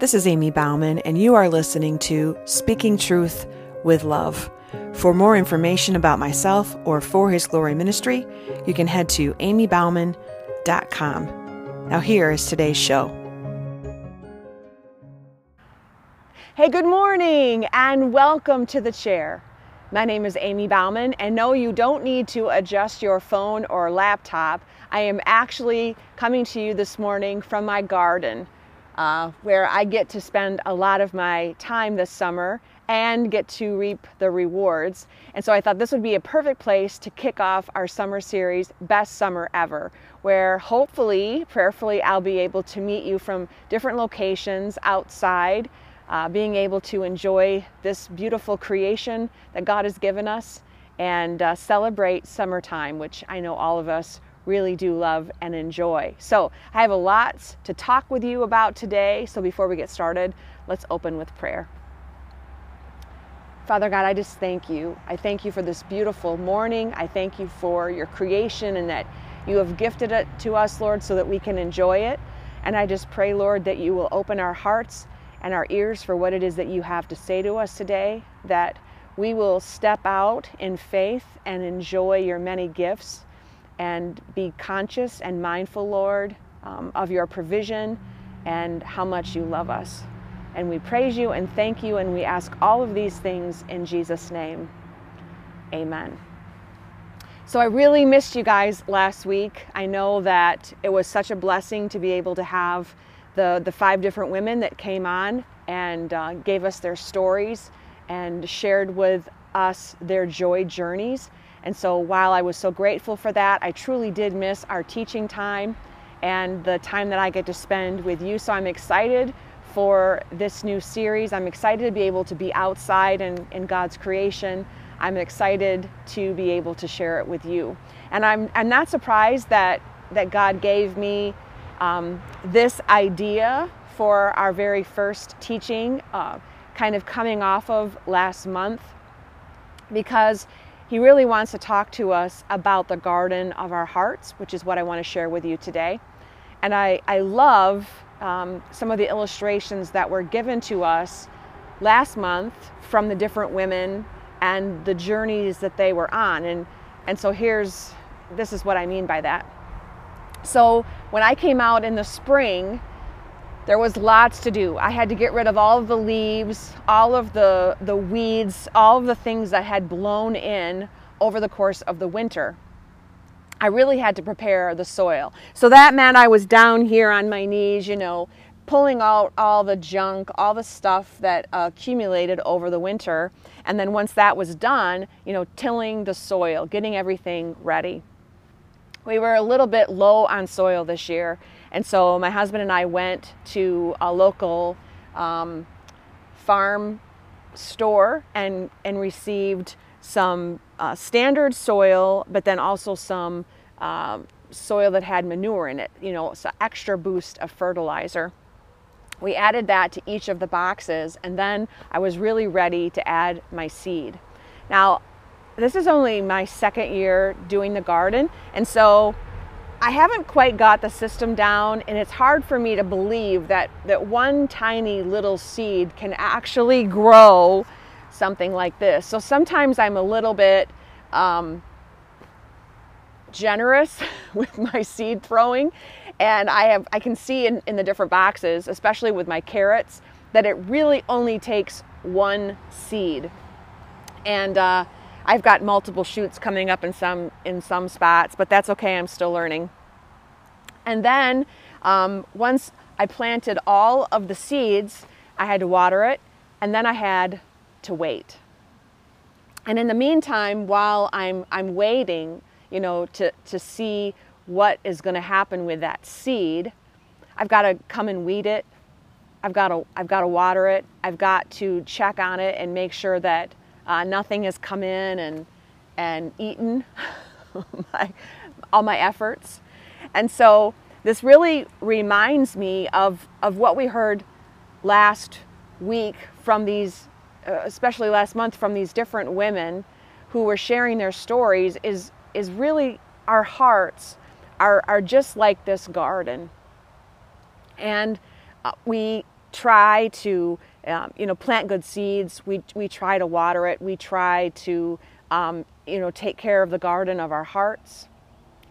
This is Amy Bauman, and you are listening to Speaking Truth with Love. For more information about myself or For His Glory Ministry, you can head to amybauman.com. Now, here is today's show. Hey, good morning, and welcome to the chair. My name is Amy Bauman, and no, you don't need to adjust your phone or laptop. I am actually coming to you this morning from my garden uh, where I get to spend a lot of my time this summer and get to reap the rewards. And so I thought this would be a perfect place to kick off our summer series, Best Summer Ever, where hopefully, prayerfully, I'll be able to meet you from different locations outside, uh, being able to enjoy this beautiful creation that God has given us and uh, celebrate summertime, which I know all of us really do love and enjoy. So, I have a lot to talk with you about today. So, before we get started, let's open with prayer. Father God, I just thank you. I thank you for this beautiful morning. I thank you for your creation and that you have gifted it to us, Lord, so that we can enjoy it. And I just pray, Lord, that you will open our hearts and our ears for what it is that you have to say to us today, that we will step out in faith and enjoy your many gifts and be conscious and mindful, Lord, um, of your provision and how much you love us. And we praise you and thank you, and we ask all of these things in Jesus' name. Amen. So I really missed you guys last week. I know that it was such a blessing to be able to have the, the five different women that came on and uh, gave us their stories and shared with us their joy journeys. And so while I was so grateful for that, I truly did miss our teaching time and the time that I get to spend with you. So I'm excited for this new series. I'm excited to be able to be outside and in God's creation. I'm excited to be able to share it with you. And I'm, I'm not surprised that, that God gave me um, this idea for our very first teaching, uh, kind of coming off of last month, because he really wants to talk to us about the garden of our hearts, which is what I want to share with you today. And I, I love um, some of the illustrations that were given to us last month from the different women and the journeys that they were on. And, and so here's this is what I mean by that. So when I came out in the spring, there was lots to do. I had to get rid of all of the leaves, all of the, the weeds, all of the things that had blown in over the course of the winter. I really had to prepare the soil. So that meant I was down here on my knees, you know, pulling out all the junk, all the stuff that accumulated over the winter. And then once that was done, you know, tilling the soil, getting everything ready. We were a little bit low on soil this year, and so my husband and I went to a local um, farm store and, and received some uh, standard soil, but then also some um, soil that had manure in it, you know, so extra boost of fertilizer. We added that to each of the boxes, and then I was really ready to add my seed. Now, this is only my second year doing the garden, and so I haven't quite got the system down, and it's hard for me to believe that, that one tiny little seed can actually grow something like this. So sometimes I'm a little bit um, generous with my seed throwing, and I have I can see in, in the different boxes, especially with my carrots, that it really only takes one seed. And uh, I've got multiple shoots coming up in some in some spots, but that's okay. I'm still learning. And then um, once I planted all of the seeds, I had to water it, and then I had to wait. And in the meantime, while I'm I'm waiting, you know, to to see what is going to happen with that seed, I've got to come and weed it. I've got to I've got to water it. I've got to check on it and make sure that uh, nothing has come in and, and eaten my, all my efforts. And so this really reminds me of, of what we heard last week from these, uh, especially last month, from these different women who were sharing their stories is, is really our hearts are, are just like this garden. And uh, we try to, um, you know, plant good seeds. We, we try to water it. We try to, um, you know, take care of the garden of our hearts.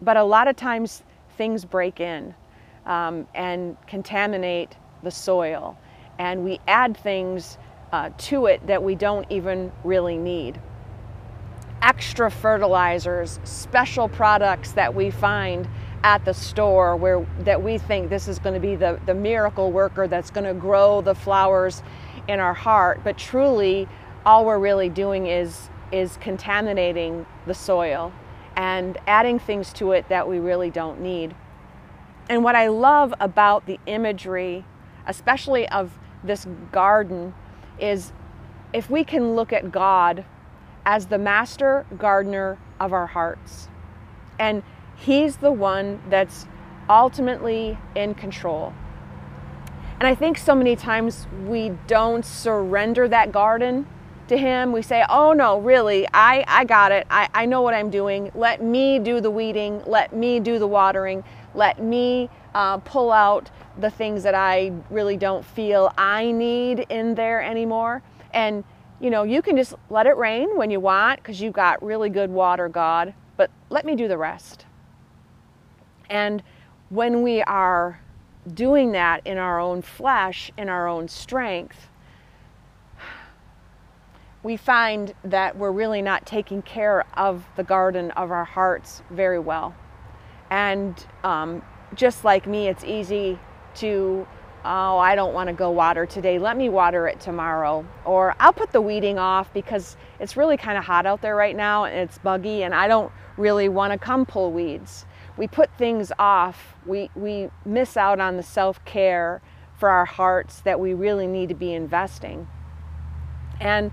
But a lot of times things break in um, and contaminate the soil. And we add things uh, to it that we don't even really need. Extra fertilizers, special products that we find at the store where that we think this is going to be the, the miracle worker that's going to grow the flowers in our heart. But truly, all we're really doing is is contaminating the soil and adding things to it that we really don't need. And what I love about the imagery, especially of this garden, is if we can look at God as the master gardener of our hearts. And He's the one that's ultimately in control. And I think so many times we don't surrender that garden to Him. We say, Oh, no, really, I, I got it. I, I know what I'm doing. Let me do the weeding. Let me do the watering. Let me uh, pull out the things that I really don't feel I need in there anymore. And, you know, you can just let it rain when you want because you've got really good water, God, but let me do the rest. And when we are doing that in our own flesh, in our own strength, we find that we're really not taking care of the garden of our hearts very well. And um, just like me, it's easy to, oh, I don't want to go water today. Let me water it tomorrow. Or I'll put the weeding off because it's really kind of hot out there right now and it's buggy and I don't really want to come pull weeds. We put things off. We, we miss out on the self care for our hearts that we really need to be investing. And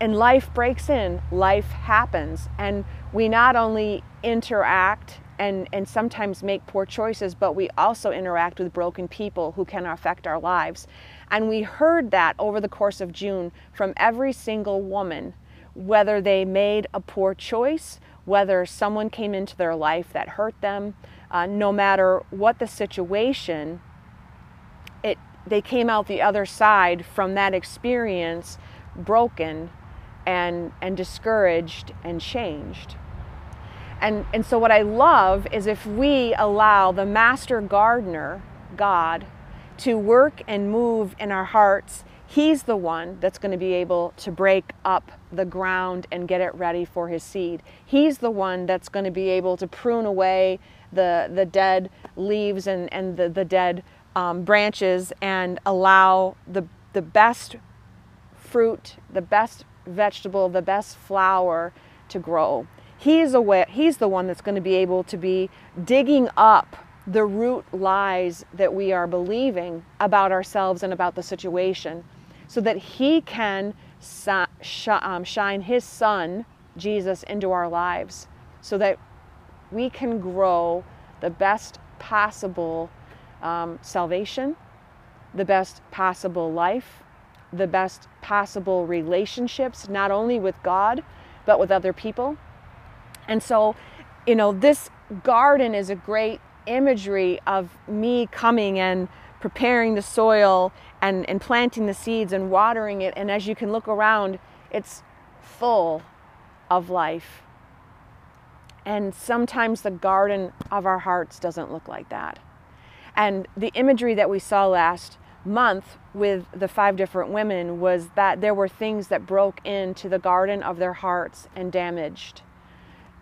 and life breaks in, life happens, and we not only interact and, and sometimes make poor choices, but we also interact with broken people who can affect our lives. And we heard that over the course of June from every single woman, whether they made a poor choice, whether someone came into their life that hurt them, uh, no matter what the situation, it, they came out the other side from that experience broken and, and discouraged and changed. And, and so, what I love is if we allow the master gardener, God, to work and move in our hearts, He's the one that's going to be able to break up the ground and get it ready for His seed. He's the one that's going to be able to prune away the, the dead leaves and, and the, the dead um, branches and allow the, the best fruit, the best vegetable, the best flower to grow. He's, aware, he's the one that's going to be able to be digging up the root lies that we are believing about ourselves and about the situation so that he can um, shine his son, Jesus, into our lives so that we can grow the best possible um, salvation, the best possible life, the best possible relationships, not only with God, but with other people. And so, you know, this garden is a great imagery of me coming and preparing the soil and, and planting the seeds and watering it. And as you can look around, it's full of life. And sometimes the garden of our hearts doesn't look like that. And the imagery that we saw last month with the five different women was that there were things that broke into the garden of their hearts and damaged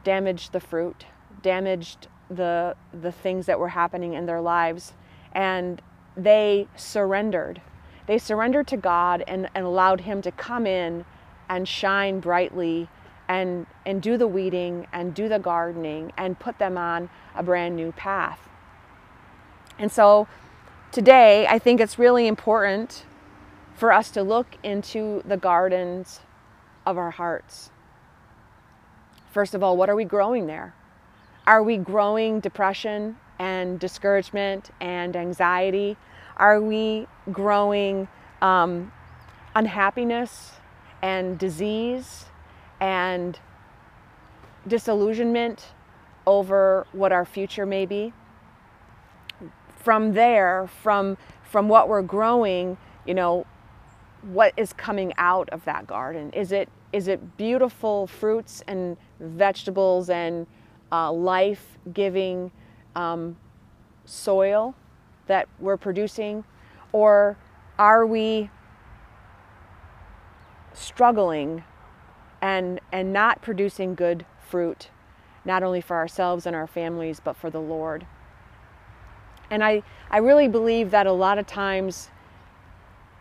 damaged the fruit damaged the the things that were happening in their lives and they surrendered they surrendered to God and, and allowed him to come in and shine brightly and and do the weeding and do the gardening and put them on a brand new path and so today, I think it's really important for us to look into the gardens of our hearts. First of all, what are we growing there? Are we growing depression and discouragement and anxiety? Are we growing um, unhappiness and disease and disillusionment over what our future may be? from there, from, from what we're growing, you know, what is coming out of that garden? Is it is it beautiful fruits and vegetables and uh, life-giving um, soil that we're producing, or are we struggling and and not producing good fruit, not only for ourselves and our families, but for the Lord? And I, I really believe that a lot of times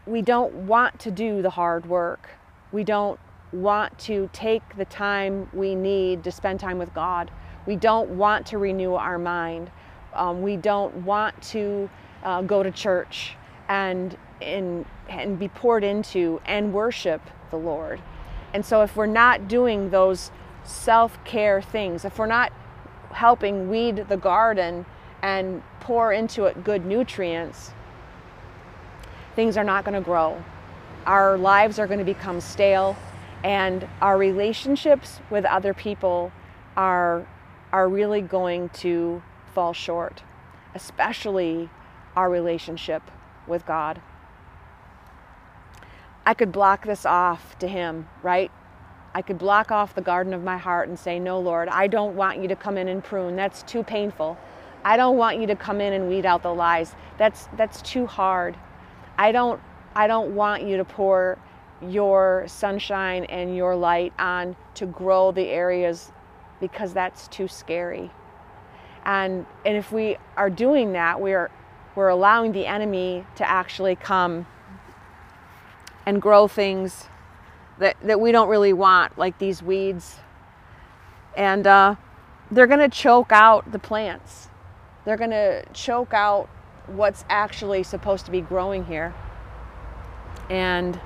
we don't want to do the hard work. We don't want to take the time we need to spend time with God. We don't want to renew our mind. Um, we don't want to uh, go to church and, and, and be poured into and worship the Lord. And so, if we're not doing those self care things, if we're not helping weed the garden and pour into it good nutrients, things are not going to grow. Our lives are going to become stale, and our relationships with other people are, are really going to fall short, especially our relationship with God. I could block this off to Him, right? I could block off the garden of my heart and say, No, Lord, I don't want you to come in and prune. That's too painful. I don't want you to come in and weed out the lies. That's that's too hard. I don't I don't want you to pour your sunshine and your light on to grow the areas because that's too scary. And and if we are doing that, we're we're allowing the enemy to actually come and grow things that, that we don't really want, like these weeds. And uh, they're going to choke out the plants. They're going to choke out what's actually supposed to be growing here. And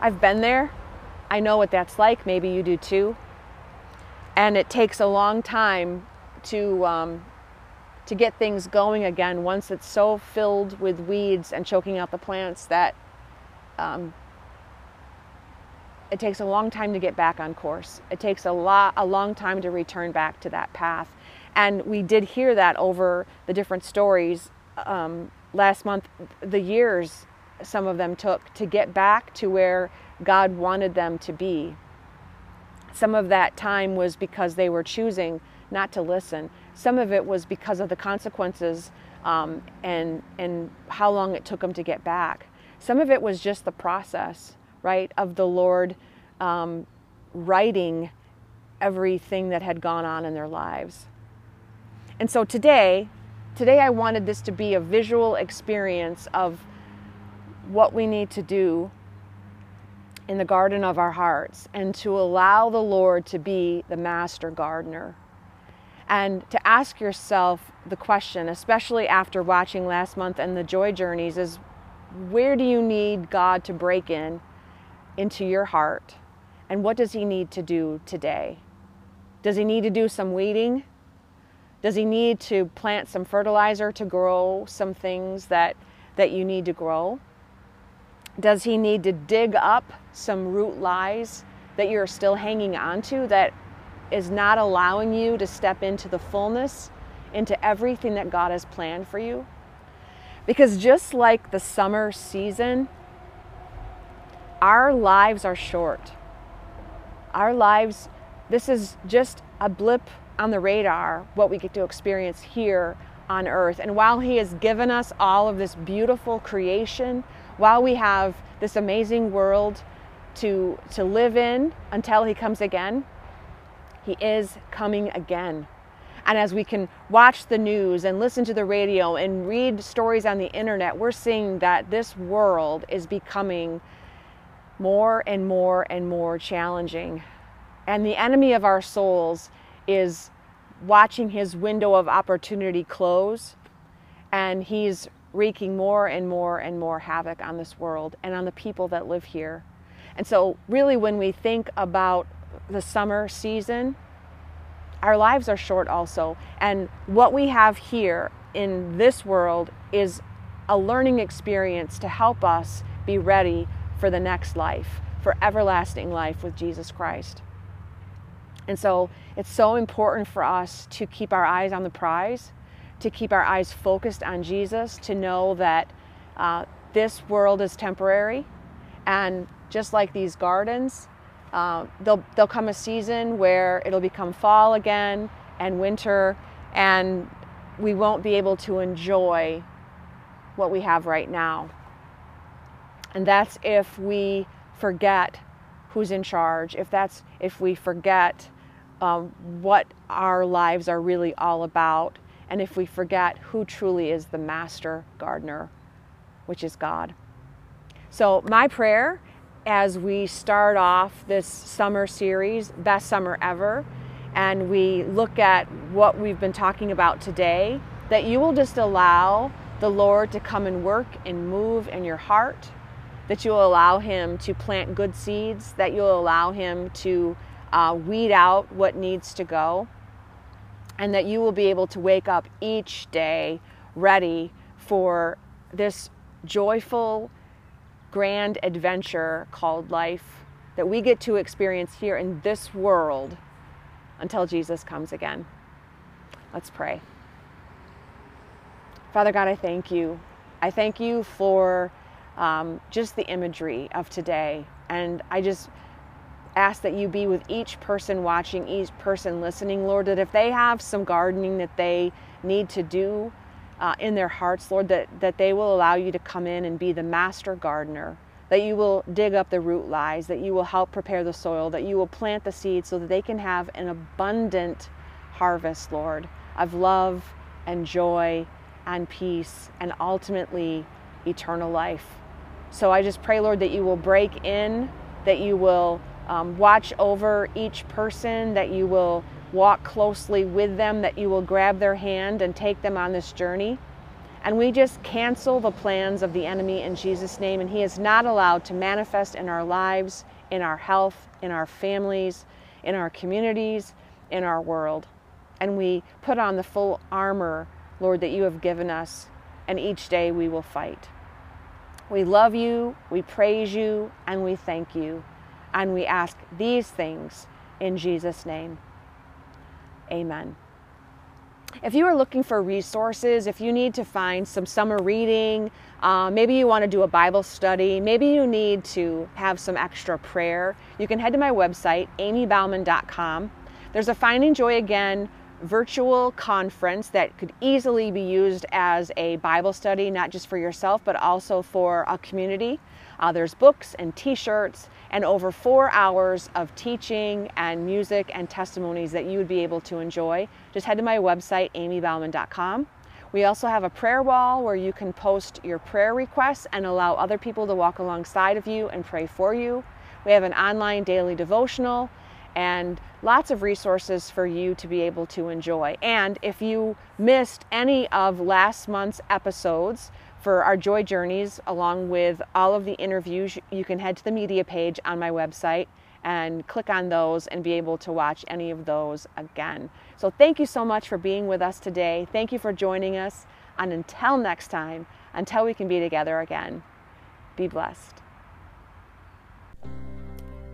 I've been there. I know what that's like. Maybe you do too. And it takes a long time to um, to get things going again once it's so filled with weeds and choking out the plants that um, it takes a long time to get back on course. It takes a lot a long time to return back to that path. And we did hear that over the different stories um, last month, the years some of them took to get back to where God wanted them to be. Some of that time was because they were choosing not to listen. Some of it was because of the consequences um, and, and how long it took them to get back. Some of it was just the process, right, of the Lord um, righting everything that had gone on in their lives. And so today, today I wanted this to be a visual experience of what we need to do in the garden of our hearts and to allow the Lord to be the master gardener. And to ask yourself the question, especially after watching last month and the joy journeys, is where do you need God to break in into your heart? And what does He need to do today? Does He need to do some weeding? Does he need to plant some fertilizer to grow some things that, that you need to grow? Does he need to dig up some root lies that you're still hanging on to that is not allowing you to step into the fullness, into everything that God has planned for you? Because just like the summer season, our lives are short. Our lives, this is just a blip on the radar what we get to experience here on earth. And while He has given us all of this beautiful creation, while we have this amazing world to, to live in until He comes again, He is coming again. And as we can watch the news and listen to the radio and read stories on the internet, we're seeing that this world is becoming more and more and more challenging. And the enemy of our souls is watching his window of opportunity close and he's wreaking more and more and more havoc on this world and on the people that live here. And so, really, when we think about the summer season, our lives are short also. And what we have here in this world is a learning experience to help us be ready for the next life, for everlasting life with Jesus Christ. And so it's so important for us to keep our eyes on the prize, to keep our eyes focused on Jesus, to know that uh, this world is temporary, and just like these gardens, uh, there'll, there'll come a season where it'll become fall again and winter, and we won't be able to enjoy what we have right now. And that's if we forget who's in charge, if that's if we forget um, what our lives are really all about, and if we forget who truly is the master gardener, which is God. So, my prayer as we start off this summer series, Best Summer Ever, and we look at what we've been talking about today, that you will just allow the Lord to come and work and move in your heart, that you'll allow Him to plant good seeds, that you'll allow Him to uh, weed out what needs to go, and that you will be able to wake up each day ready for this joyful, grand adventure called life that we get to experience here in this world until Jesus comes again. Let's pray. Father God, I thank you. I thank you for um, just the imagery of today. And I just ask that you be with each person watching, each person listening, Lord, that if they have some gardening that they need to do uh, in their hearts, Lord, that, that they will allow you to come in and be the master gardener, that you will dig up the root lies, that you will help prepare the soil, that you will plant the seeds so that they can have an abundant harvest, Lord, of love and joy and peace and ultimately eternal life. So I just pray, Lord, that you will break in, that you will um, watch over each person, that you will walk closely with them, that you will grab their hand and take them on this journey. And we just cancel the plans of the enemy in Jesus' name. And he is not allowed to manifest in our lives, in our health, in our families, in our communities, in our world. And we put on the full armor Lord, that you have given us, and each day we will fight. We love you, we praise you, and we thank you. And we ask these things in Jesus' name. Amen. If you are looking for resources, if you need to find some summer reading, uh, maybe you want to do a Bible study, maybe you need to have some extra prayer, you can head to my website, amybauman.com. There's a Finding Joy Again virtual conference that could easily be used as a Bible study, not just for yourself, but also for a community. Uh, there's books and t shirts and over four hours of teaching and music and testimonies that you would be able to enjoy. Just head to my website, amybauman.com. We also have a prayer wall where you can post your prayer requests and allow other people to walk alongside of you and pray for you. We have an online daily devotional and lots of resources for you to be able to enjoy. And if you missed any of last month's episodes for our Joy Journeys, along with all of the interviews, you can head to the media page on my website and click on those and be able to watch any of those again. So, thank you so much for being with us today. Thank you for joining us. And until next time, until we can be together again, be blessed.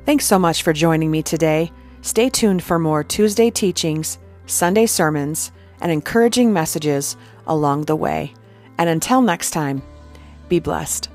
Thanks so much for joining me today. Stay tuned for more Tuesday teachings, Sunday sermons, and encouraging messages along the way. And until next time, be blessed.